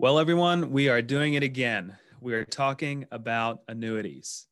Well, everyone, we are doing it again. We are talking about annuities.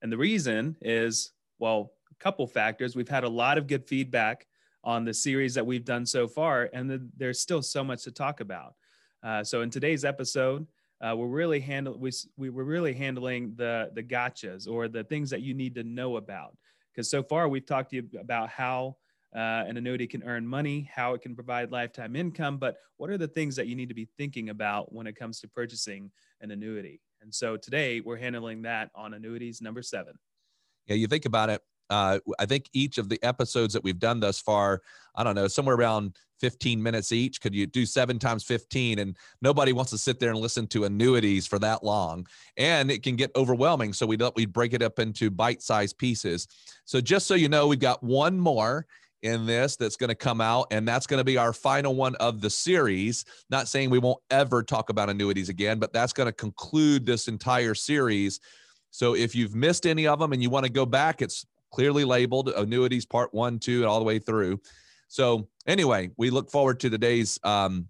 And the reason is, well, a couple factors. We've had a lot of good feedback on the series that we've done so far, and the, there's still so much to talk about. Uh, so in today's episode, uh, we're really handle we, we were really handling the the gotchas or the things that you need to know about. Because so far we've talked to you about how uh, an annuity can earn money, how it can provide lifetime income, but what are the things that you need to be thinking about when it comes to purchasing an annuity? And so today we're handling that on annuities number seven. Yeah, you think about it. Uh, I think each of the episodes that we've done thus far, I don't know, somewhere around 15 minutes each. Could you do seven times 15? And nobody wants to sit there and listen to annuities for that long. And it can get overwhelming. So we we break it up into bite sized pieces. So just so you know, we've got one more in this that's going to come out, and that's going to be our final one of the series. Not saying we won't ever talk about annuities again, but that's going to conclude this entire series. So if you've missed any of them and you want to go back, it's clearly labeled annuities part one, two, and all the way through. So anyway, we look forward to today's um,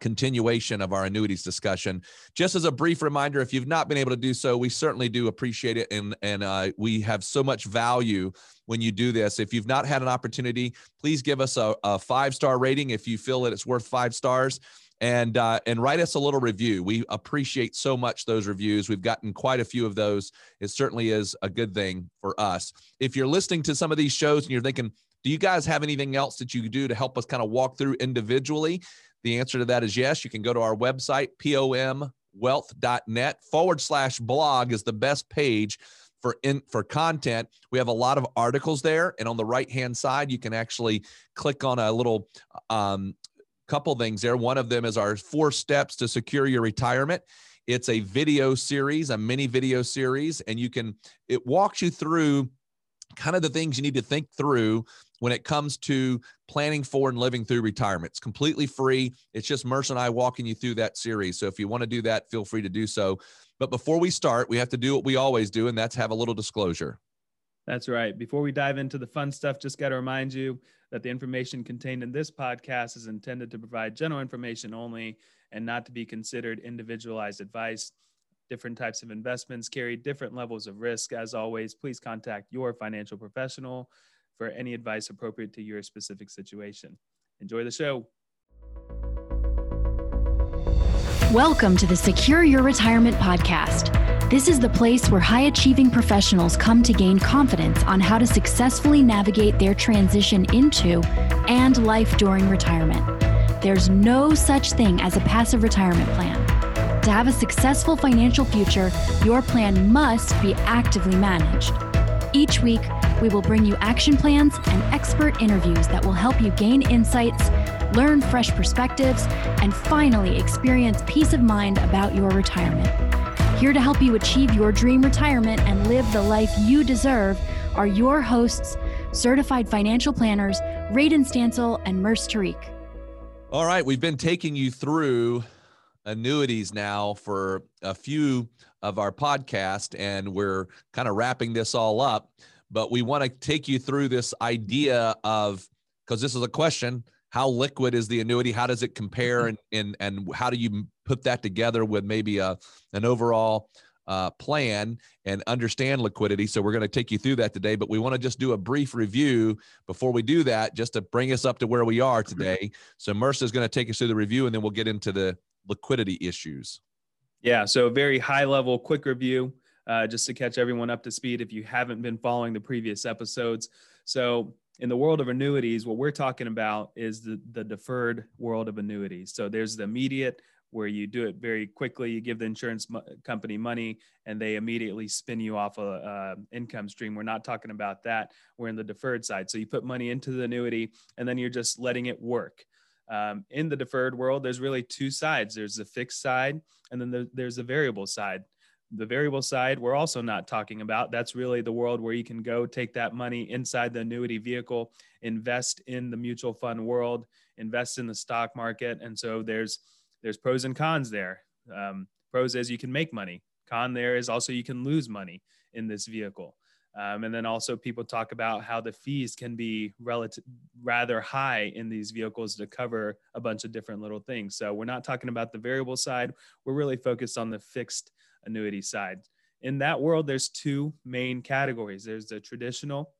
continuation of our annuities discussion. Just as a brief reminder, if you've not been able to do so, we certainly do appreciate it, and and uh, we have so much value when you do this. If you've not had an opportunity, please give us a, a five star rating if you feel that it's worth five stars. And uh, and write us a little review. We appreciate so much those reviews. We've gotten quite a few of those. It certainly is a good thing for us. If you're listening to some of these shows and you're thinking, do you guys have anything else that you do to help us kind of walk through individually? The answer to that is yes. You can go to our website, pomwealth.net forward slash blog is the best page for in for content. We have a lot of articles there, and on the right hand side, you can actually click on a little um, couple things there. One of them is our four steps to secure your retirement. It's a video series, a mini video series, and you can it walks you through kind of the things you need to think through when it comes to planning for and living through retirement. It's completely free. It's just Mercer and I walking you through that series. So if you want to do that, feel free to do so. But before we start, we have to do what we always do, and that's have a little disclosure. That's right. Before we dive into the fun stuff, just got to remind you that the information contained in this podcast is intended to provide general information only and not to be considered individualized advice. Different types of investments carry different levels of risk. As always, please contact your financial professional for any advice appropriate to your specific situation. Enjoy the show. Welcome to the Secure Your Retirement Podcast. This is the place where high achieving professionals come to gain confidence on how to successfully navigate their transition into and life during retirement. There's no such thing as a passive retirement plan. To have a successful financial future, your plan must be actively managed. Each week, we will bring you action plans and expert interviews that will help you gain insights, learn fresh perspectives, and finally experience peace of mind about your retirement. Here to help you achieve your dream retirement and live the life you deserve are your hosts, certified financial planners, Radon Stancil and Murs Tariq. All right, we've been taking you through annuities now for a few of our podcast and we're kind of wrapping this all up but we want to take you through this idea of because this is a question how liquid is the annuity how does it compare and and, and how do you put that together with maybe a an overall uh, plan and understand liquidity. So we're going to take you through that today, but we want to just do a brief review before we do that, just to bring us up to where we are today. So Mercer is going to take us through the review, and then we'll get into the liquidity issues? Yeah, so very high level, quick review, uh, just to catch everyone up to speed if you haven't been following the previous episodes. So, in the world of annuities, what we're talking about is the, the deferred world of annuities. So, there's the immediate where you do it very quickly. You give the insurance mo- company money and they immediately spin you off a, a, income stream. We're not talking about that. We're in the deferred side. So you put money into the annuity and then you're just letting it work um, in the deferred world, there's really two sides there's the fixed side, and then the, there's the variable side. The variable side, we're also not talking about. That's really the world where you can go take that money inside the annuity vehicle, invest in the mutual fund world, invest in the stock market. And so there's there's pros and cons there. Um, pros is you can make money. Con there is also you can lose money in this vehicle. Um, and then also people talk about how the fees can be relative rather high in these vehicles to cover a bunch of different little things. So we're not talking about the variable side. We're really focused on the fixed annuity side. In that world, there's two main categories. There's the traditional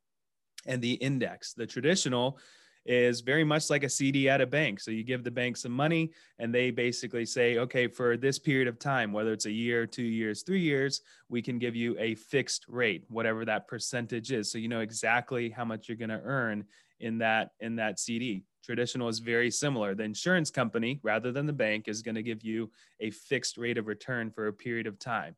and the index. The traditional is very much like a CD at a bank. So you give the bank some money and they basically say, okay, for this period of time, whether it's a year, two years, three years, we can give you a fixed rate, whatever that percentage is. So you know exactly how much you're going to earn in that in that CD. Traditional is very similar. The insurance company, rather than the bank, is going to give you a fixed rate of return for a period of time.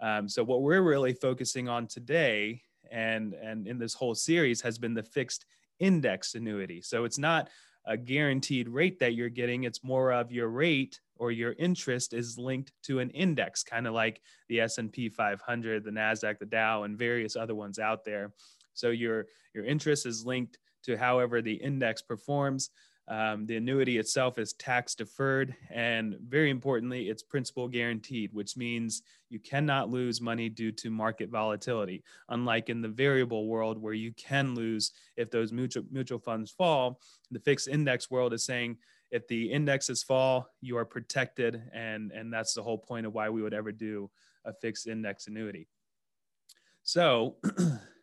Um, so what we're really focusing on today and and in this whole series has been the fixed index annuity. So it's not a guaranteed rate that you're getting, it's more of your rate or your interest is linked to an index, kind of like the S&P 500, the Nasdaq, the Dow and various other ones out there. So your your interest is linked to however the index performs. Um, the annuity itself is tax deferred, and very importantly, it's principal guaranteed, which means you cannot lose money due to market volatility. Unlike in the variable world, where you can lose if those mutual, mutual funds fall, the fixed index world is saying if the indexes fall, you are protected, and, and that's the whole point of why we would ever do a fixed index annuity. So,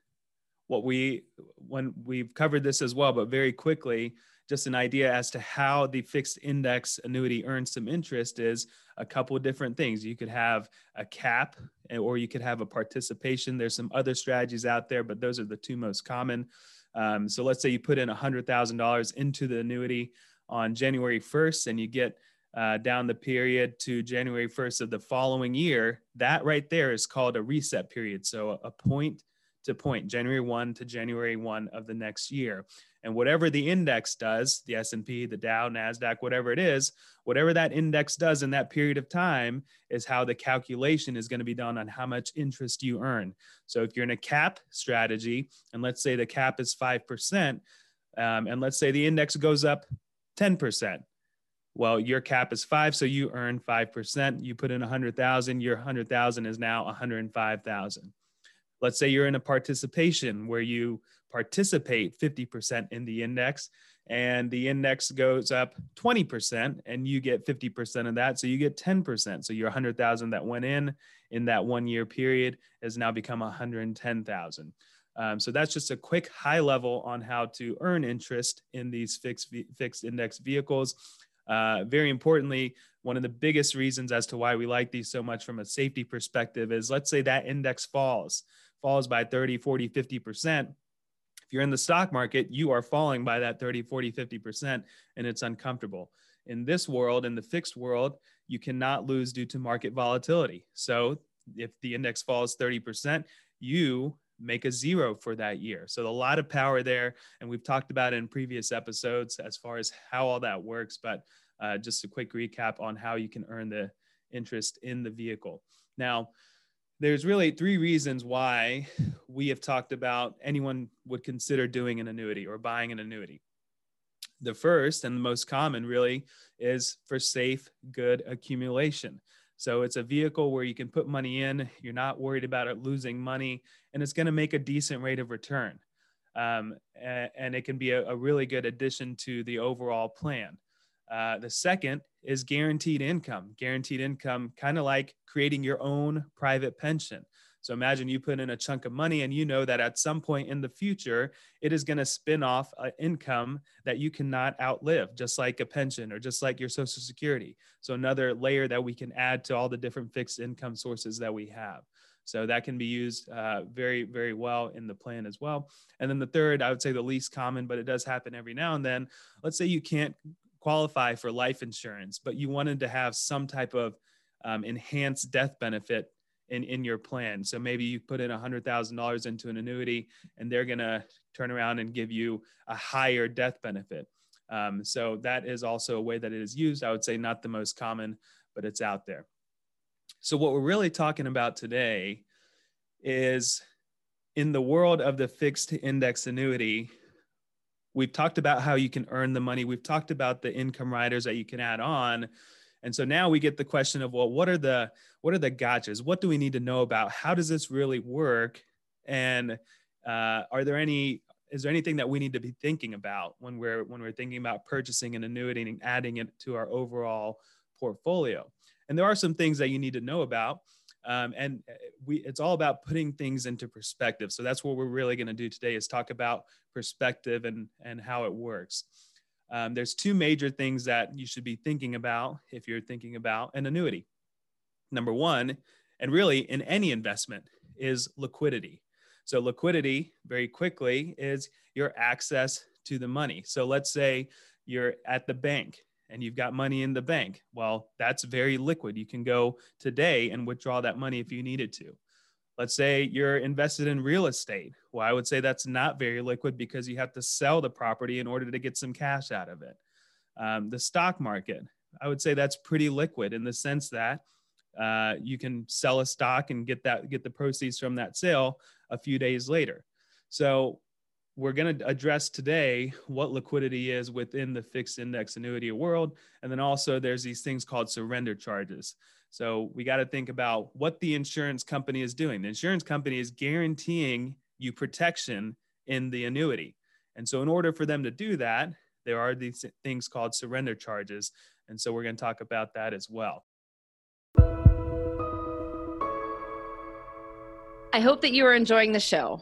what we when we've covered this as well, but very quickly just an idea as to how the fixed index annuity earns some interest is a couple of different things. You could have a cap eh, or you could have a participation. There's some other strategies out there, but those are the two most common. Um, so let's say you put in $100,000 into the annuity on January 1st and you get uh, down the period to January 1st of the following year. That right there is called a reset period. So a point to point, January 1 to January 1 of the next year. And whatever the index does the s&p the dow nasdaq whatever it is whatever that index does in that period of time is how the calculation is going to be done on how much interest you earn. So if you're in a cap strategy and let's say the cap is 5% um, and let's say the index goes up 10% well your cap is five so you earn 5% you put in 100000 your 100000 is now 105000 let's say you're in a participation where you participate 50% in the index and the index goes up 20% and you get 50% of that. So you get 10% so your 100000 that went in in that one year period has now become 110000 um, so that's just a quick high level on how to earn interest in these fixed fixed index vehicles. Uh, very importantly one of the biggest reasons as to why we like these so much from a safety perspective is let's say that index falls falls by 30 40 50% if you're in the stock market, you are falling by that 30, 40, 50%, and it's uncomfortable. In this world, in the fixed world, you cannot lose due to market volatility. So if the index falls 30%, you make a zero for that year. So a lot of power there. And we've talked about in previous episodes as far as how all that works. But uh, just a quick recap on how you can earn the interest in the vehicle. Now, there's really three reasons why we have talked about anyone would consider doing an annuity or buying an annuity. The first and the most common really is for safe, good accumulation. So it's a vehicle where you can put money in, you're not worried about it losing money, and it's going to make a decent rate of return. Um, and, and, it can be a, a really good addition to the overall plan. Uh, the second is guaranteed income. Guaranteed income, kind of like creating your own private pension. So imagine you put in a chunk of money and you know that at some point in the future, it is going to spin off an income that you cannot outlive, just like a pension or just like your Social Security. So another layer that we can add to all the different fixed income sources that we have. So that can be used uh, very, very well in the plan as well. And then the third, I would say the least common, but it does happen every now and then. Let's say you can't qualify for life insurance, but you wanted to have some type of um, enhanced death benefit in, in your plan. So maybe you put in $100,000 into an annuity and they're going to turn around and give you a higher death benefit. Um, so that is also a way that it is used. I would say not the most common, but it's out there. So what we're really talking about today is in the world of the fixed index annuity, we've talked about how you can earn the money. We've talked about the income riders that you can add on. And so now we get the question of, well, what are the what are the gotchas? What do we need to know about? How does this really work? And uh, are there any is there anything that we need to be thinking about when we're when we're thinking about purchasing an annuity and adding it to our overall portfolio? And there are some things that you need to know about. Um, and uh, we it's all about putting things into perspective. So that's what we're really going to do today is talk about perspective and and how it works. Um, there's two major things that you should be thinking about if you're thinking about an annuity. Number one and really in any investment is liquidity. So liquidity very quickly is your access to the money. So let's say you're at the bank and you've got money in the bank, well, that's very liquid. You can go today and withdraw that money if you needed to. Let's say you're invested in real estate. Well, I would say that's not very liquid because you have to sell the property in order to get some cash out of it. Um, the stock market, I would say that's pretty liquid in the sense that uh, you can sell a stock and get that get the proceeds from that sale a few days later. So we're going to address today what liquidity is within the fixed index annuity world. And then also there's these things called surrender charges. So we got to think about what the insurance company is doing. The insurance company is guaranteeing you protection in the annuity. And so in order for them to do that, there are these things called surrender charges. And so we're going to talk about that as well. I hope that you are enjoying the show.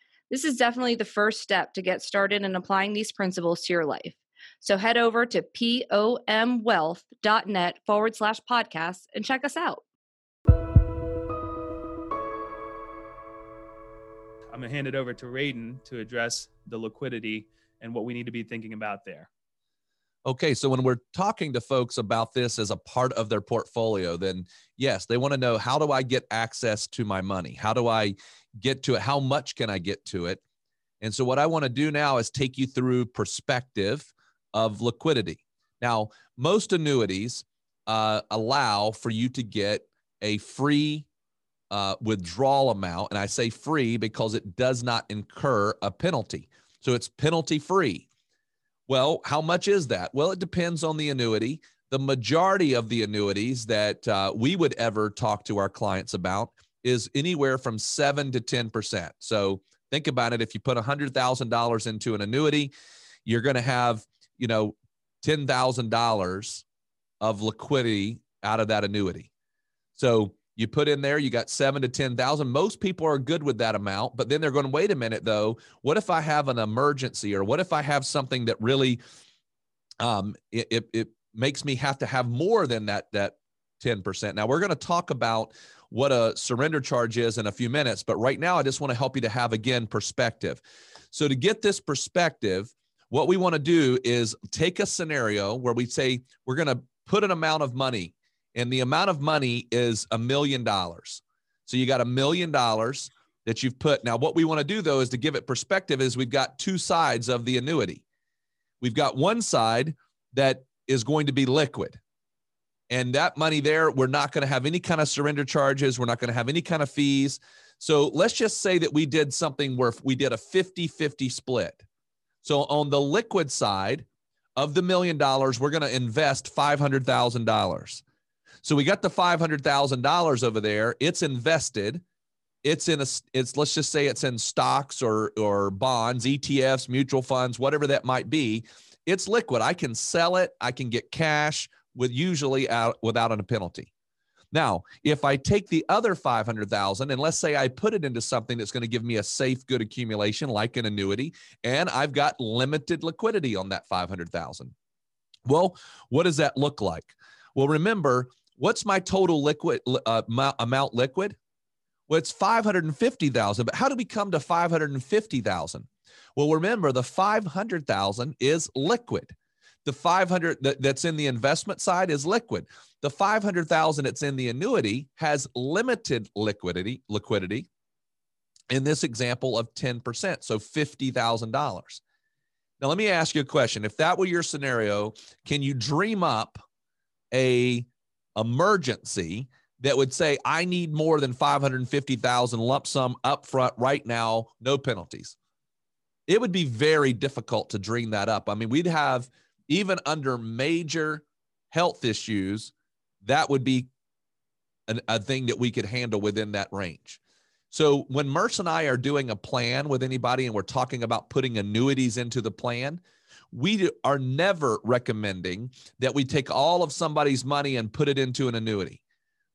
this is definitely the first step to get started in applying these principles to your life. So head over to pomwealth.net forward slash podcast and check us out. I'm going to hand it over to Radon to address the liquidity and what we need to be thinking about there. Okay, so when we're talking to folks about this as a part of their portfolio, then yes, they want to know how do I get access to my money? How do I get to it? How much can I get to it? And so, what I want to do now is take you through perspective of liquidity. Now, most annuities uh, allow for you to get a free uh, withdrawal amount. And I say free because it does not incur a penalty. So, it's penalty free. Well, how much is that? Well, it depends on the annuity. The majority of the annuities that uh, we would ever talk to our clients about is anywhere from 7 to 10%. So think about it. If you put $100,000 into an annuity, you're going to have, you know, $10,000 of liquidity out of that annuity. So you put in there, you got seven to 10,000. Most people are good with that amount, but then they're going, wait a minute though. What if I have an emergency or what if I have something that really, um, it, it, it makes me have to have more than that, that 10%. Now we're going to talk about what a surrender charge is in a few minutes, but right now I just want to help you to have again perspective. So to get this perspective, what we want to do is take a scenario where we say we're going to put an amount of money and the amount of money is a million dollars. So you got a million dollars that you've put. Now, what we want to do though is to give it perspective is we've got two sides of the annuity. We've got one side that is going to be liquid. And that money there, we're not going to have any kind of surrender charges. We're not going to have any kind of fees. So let's just say that we did something where we did a 50 50 split. So on the liquid side of the million dollars, we're going to invest $500,000. So we got the $500,000 over there. It's invested. It's in a, it's, let's just say it's in stocks or, or bonds, ETFs, mutual funds, whatever that might be. It's liquid. I can sell it. I can get cash with usually out without a penalty. Now, if I take the other 500,000 and let's say I put it into something that's going to give me a safe good accumulation like an annuity and I've got limited liquidity on that 500,000. Well, what does that look like? Well, remember, What's my total liquid uh, amount liquid? Well, it's 550,000, but how do we come to 550,000? Well, remember the 500,000 is liquid. The 500 that, that's in the investment side is liquid. The 500,000 that's in the annuity has limited liquidity, liquidity. in this example of 10%, so $50,000. Now, let me ask you a question. If that were your scenario, can you dream up a emergency that would say, I need more than 550,000 lump sum upfront right now, no penalties? It would be very difficult to dream that up. I mean, we'd have even under major health issues, that would be an, a thing that we could handle within that range. So when Murs and I are doing a plan with anybody and we're talking about putting annuities into the plan, we are never recommending that we take all of somebody's money and put it into an annuity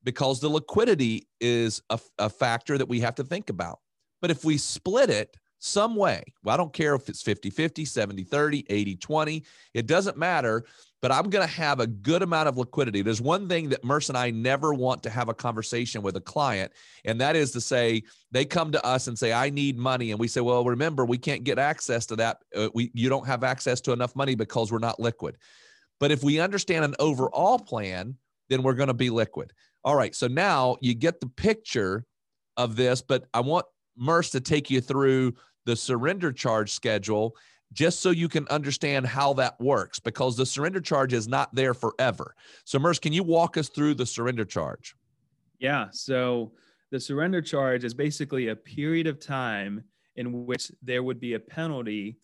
because the liquidity is a, a factor that we have to think about. But if we split it some way, well, I don't care if it's 50 50, 70 30, 80 20, it doesn't matter but I'm going to have a good amount of liquidity. There's one thing that Murs and I never want to have a conversation with a client, and that is to say they come to us and say, "I need money," and we say, "Well, remember, we can't get access to that. Uh, we you don't have access to enough money because we're not liquid." But if we understand an overall plan, then we're going to be liquid. All right. So now you get the picture of this, but I want Murs to take you through the surrender charge schedule just so you can understand how that works because the surrender charge is not there forever. So, Murs, can you walk us through the surrender charge? Yeah. So, the surrender charge is basically a period of time in which there would be a penalty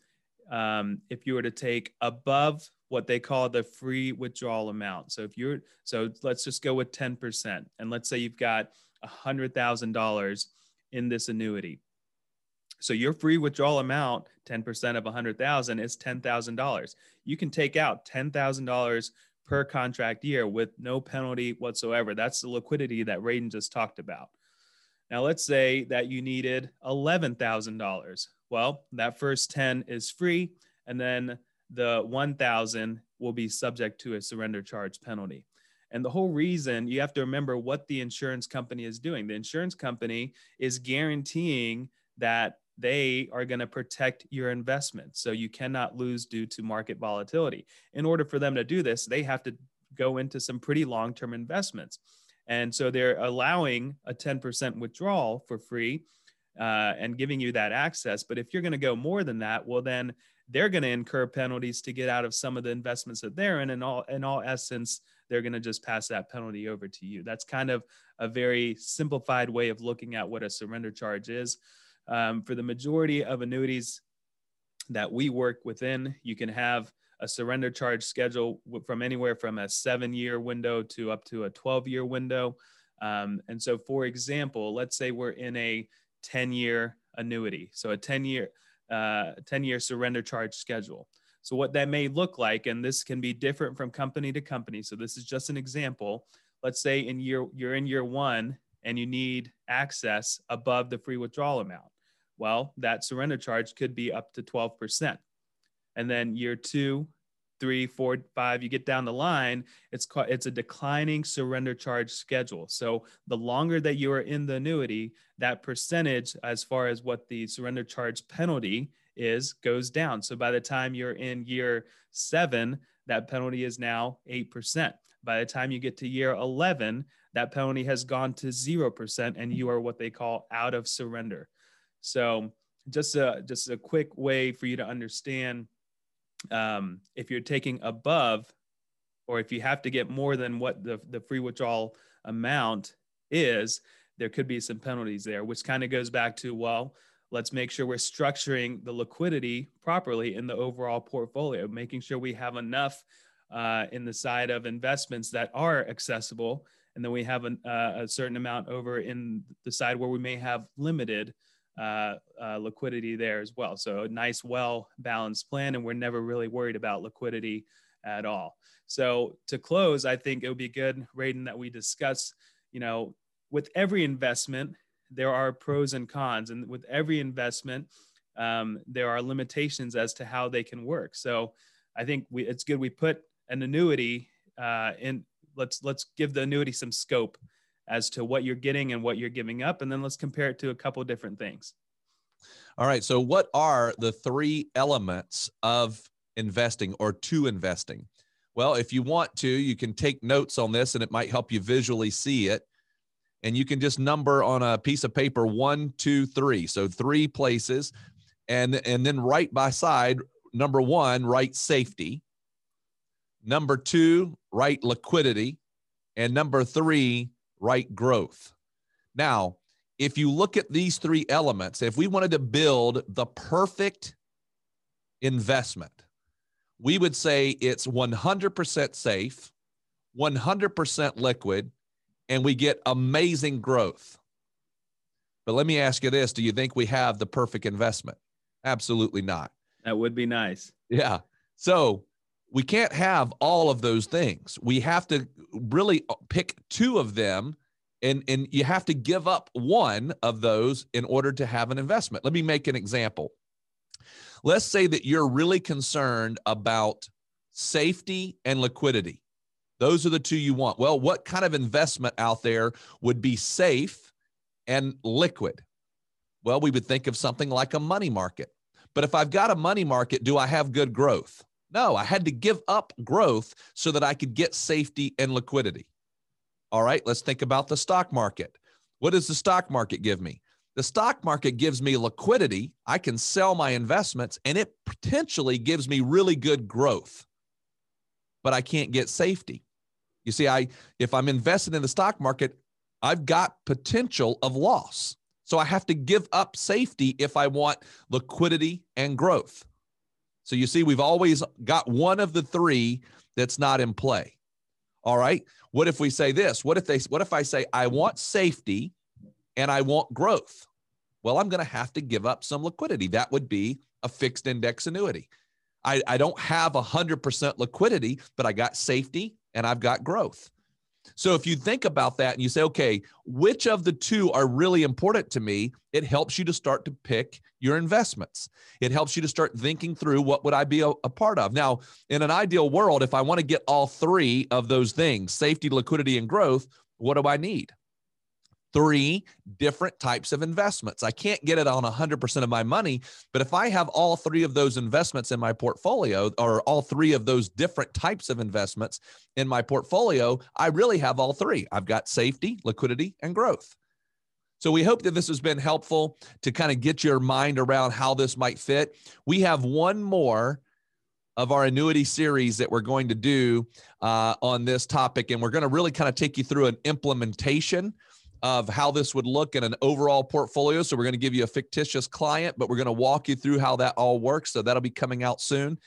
um, if you were to take above what they call the free withdrawal amount. So if you're so let's just go with 10% and let's say you've got $100,000 in this annuity. So your free withdrawal amount, 10% of 100,000 is $10,000. You can take out $10,000 per contract year with no penalty whatsoever. That's the liquidity that Radon just talked about. Now let's say that you needed $11,000. Well, that first 10 is free and then the 1,000 will be subject to a surrender charge penalty. And the whole reason you have to remember what the insurance company is doing. The insurance company is guaranteeing that they are going to protect your investment. So you cannot lose due to market volatility. In order for them to do this, they have to go into some pretty long term investments. And so they're allowing a 10% withdrawal for free uh, and giving you that access. But if you're going to go more than that, well, then they're going to incur penalties to get out of some of the investments that they're in. In all, in all essence, they're going to just pass that penalty over to you. That's kind of a very simplified way of looking at what a surrender charge is. Um, for the majority of annuities that we work within, you can have a surrender charge schedule from anywhere from a seven year window to up to a 12 year window. Um, and so, for example, let's say we're in a 10 year annuity, so a 10 year uh, 10 year surrender charge schedule. So, what that may look like, and this can be different from company to company. So, this is just an example. Let's say in year you're in year one and you need access above the free withdrawal amount. Well, that surrender charge could be up to 12%. And then year two, three, four, five, you get down the line, it's called, it's a declining surrender charge schedule. So the longer that you are in the annuity, that percentage as far as what the surrender charge penalty is goes down. So by the time you're in year seven, that penalty is now 8%. By the time you get to year 11, that penalty has gone to 0% and you are what they call out of surrender. So just a just a quick way for you to understand um, if you're taking above or if you have to get more than what the, the free withdrawal amount is, there could be some penalties there, which kind of goes back to, well, let's make sure we're structuring the liquidity properly in the overall portfolio, making sure we have enough uh, in the side of investments that are accessible. And then we have an, uh, a certain amount over in the side where we may have limited uh, uh, liquidity there as well. So a nice, well balanced plan, and we're never really worried about liquidity at all. So to close, I think it would be good, Radon, that we discuss, you know, with every investment, there are pros and cons, and with every investment, um, there are limitations as to how they can work. So I think we, it's good we put an annuity uh, in. Let's let's give the annuity some scope as to what you're getting and what you're giving up. And then let's compare it to a couple different things. All right. So, what are the three elements of investing or to investing? Well, if you want to, you can take notes on this and it might help you visually see it. and you can just number on a piece of paper one, two, three. So three places. And, and then right by side, number one, write safety. Number two, write liquidity. And number three, write growth. Now, if you look at these three elements, if we wanted to build the perfect investment, we would say it's 100% safe, 100% liquid, and we get amazing growth. But let me ask you this do you think we have the perfect investment? Absolutely not. That would be nice. Yeah. So we can't have all of those things. We have to really uh, pick two of them and and you have to give up one of those in order to have an investment. Let me make an example. Let's say that you're really concerned about safety and liquidity. Those are the two you want. Well, what kind of investment out there would be safe and liquid? Well, we would think of something like a money market. But if I've got a money market, do I have good growth? No, I had to give up growth so that I could get safety and liquidity. All right, let's think about the stock market. What does the stock market give me? The stock market gives me liquidity. I can sell my investments and it potentially gives me really good growth. But I can't get safety. You see, I if I'm invested in the stock market, I've got potential of loss. So I have to give up safety if I want liquidity and growth. So you see, we've always got one of the three that's not in play. All right. What if we say this? What if they what if I say I want safety and I want growth? Well, I'm going to have to give up some liquidity. That would be a fixed index annuity. I, I don't have 100% liquidity, but I got safety and I've got growth. So if you think about that and you say, okay, which of the two are really important to me? It helps you to start to pick your investments. It helps you to start thinking through what would I be a, a part of. Now, in an ideal world, if I want to get all three of those things, safety, liquidity, and growth, what do I need? Three different types of investments. I can't get it on 100% of my money, but if I have all three of those investments in my portfolio or all three of those different types of investments in my portfolio, I really have all three. I've got safety, liquidity, and growth. So we hope that this has been helpful to kind of get your mind around how this might fit. We have one more of our annuity series that we're going to do uh, on this topic, and we're going to really kind of take you through an implementation of how this would look in an overall portfolio. So we're going to give you a fictitious client, but we're going to walk you through how that all works. So that'll be coming out soon.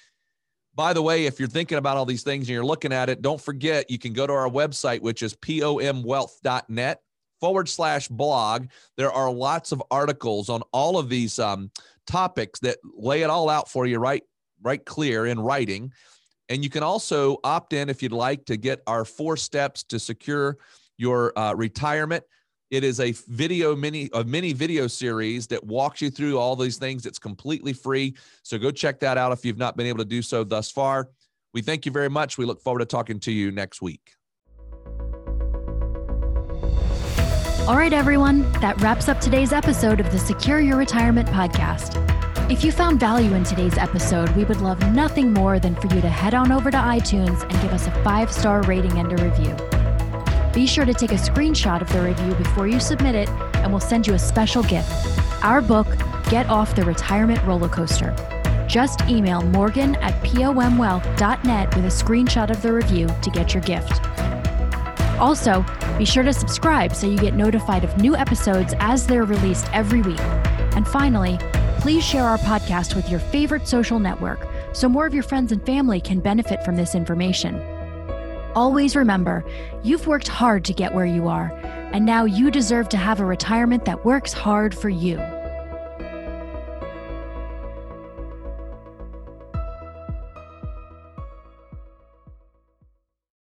By the way, if you're thinking about all these things and you're looking at it, don't forget you can go to our website, which is pomwealth.net forward slash blog. There are lots of articles on all of these um, topics that lay it all out for you right, right clear in writing. And you can also opt in if you'd like to get our four steps to secure your uh, retirement. It is a video mini a mini video series that walks you through all these things. It's completely free. So go check that out if you've not been able to do so thus far. We thank you very much. We look forward to talking to you next week. All right, everyone, that wraps up today's episode of the Secure Your Retirement podcast. If you found value in today's episode, we would love nothing more than for you to head on over to iTunes and give us a five star rating and a review. Be sure to take a screenshot of the review before you submit it, and we'll send you a special gift our book, Get Off the Retirement Roller Coaster. Just email morgan at pomwealth.net with a screenshot of the review to get your gift. Also, be sure to subscribe so you get notified of new episodes as they're released every week. And finally, please share our podcast with your favorite social network so more of your friends and family can benefit from this information. Always remember, you've worked hard to get where you are, and now you deserve to have a retirement that works hard for you.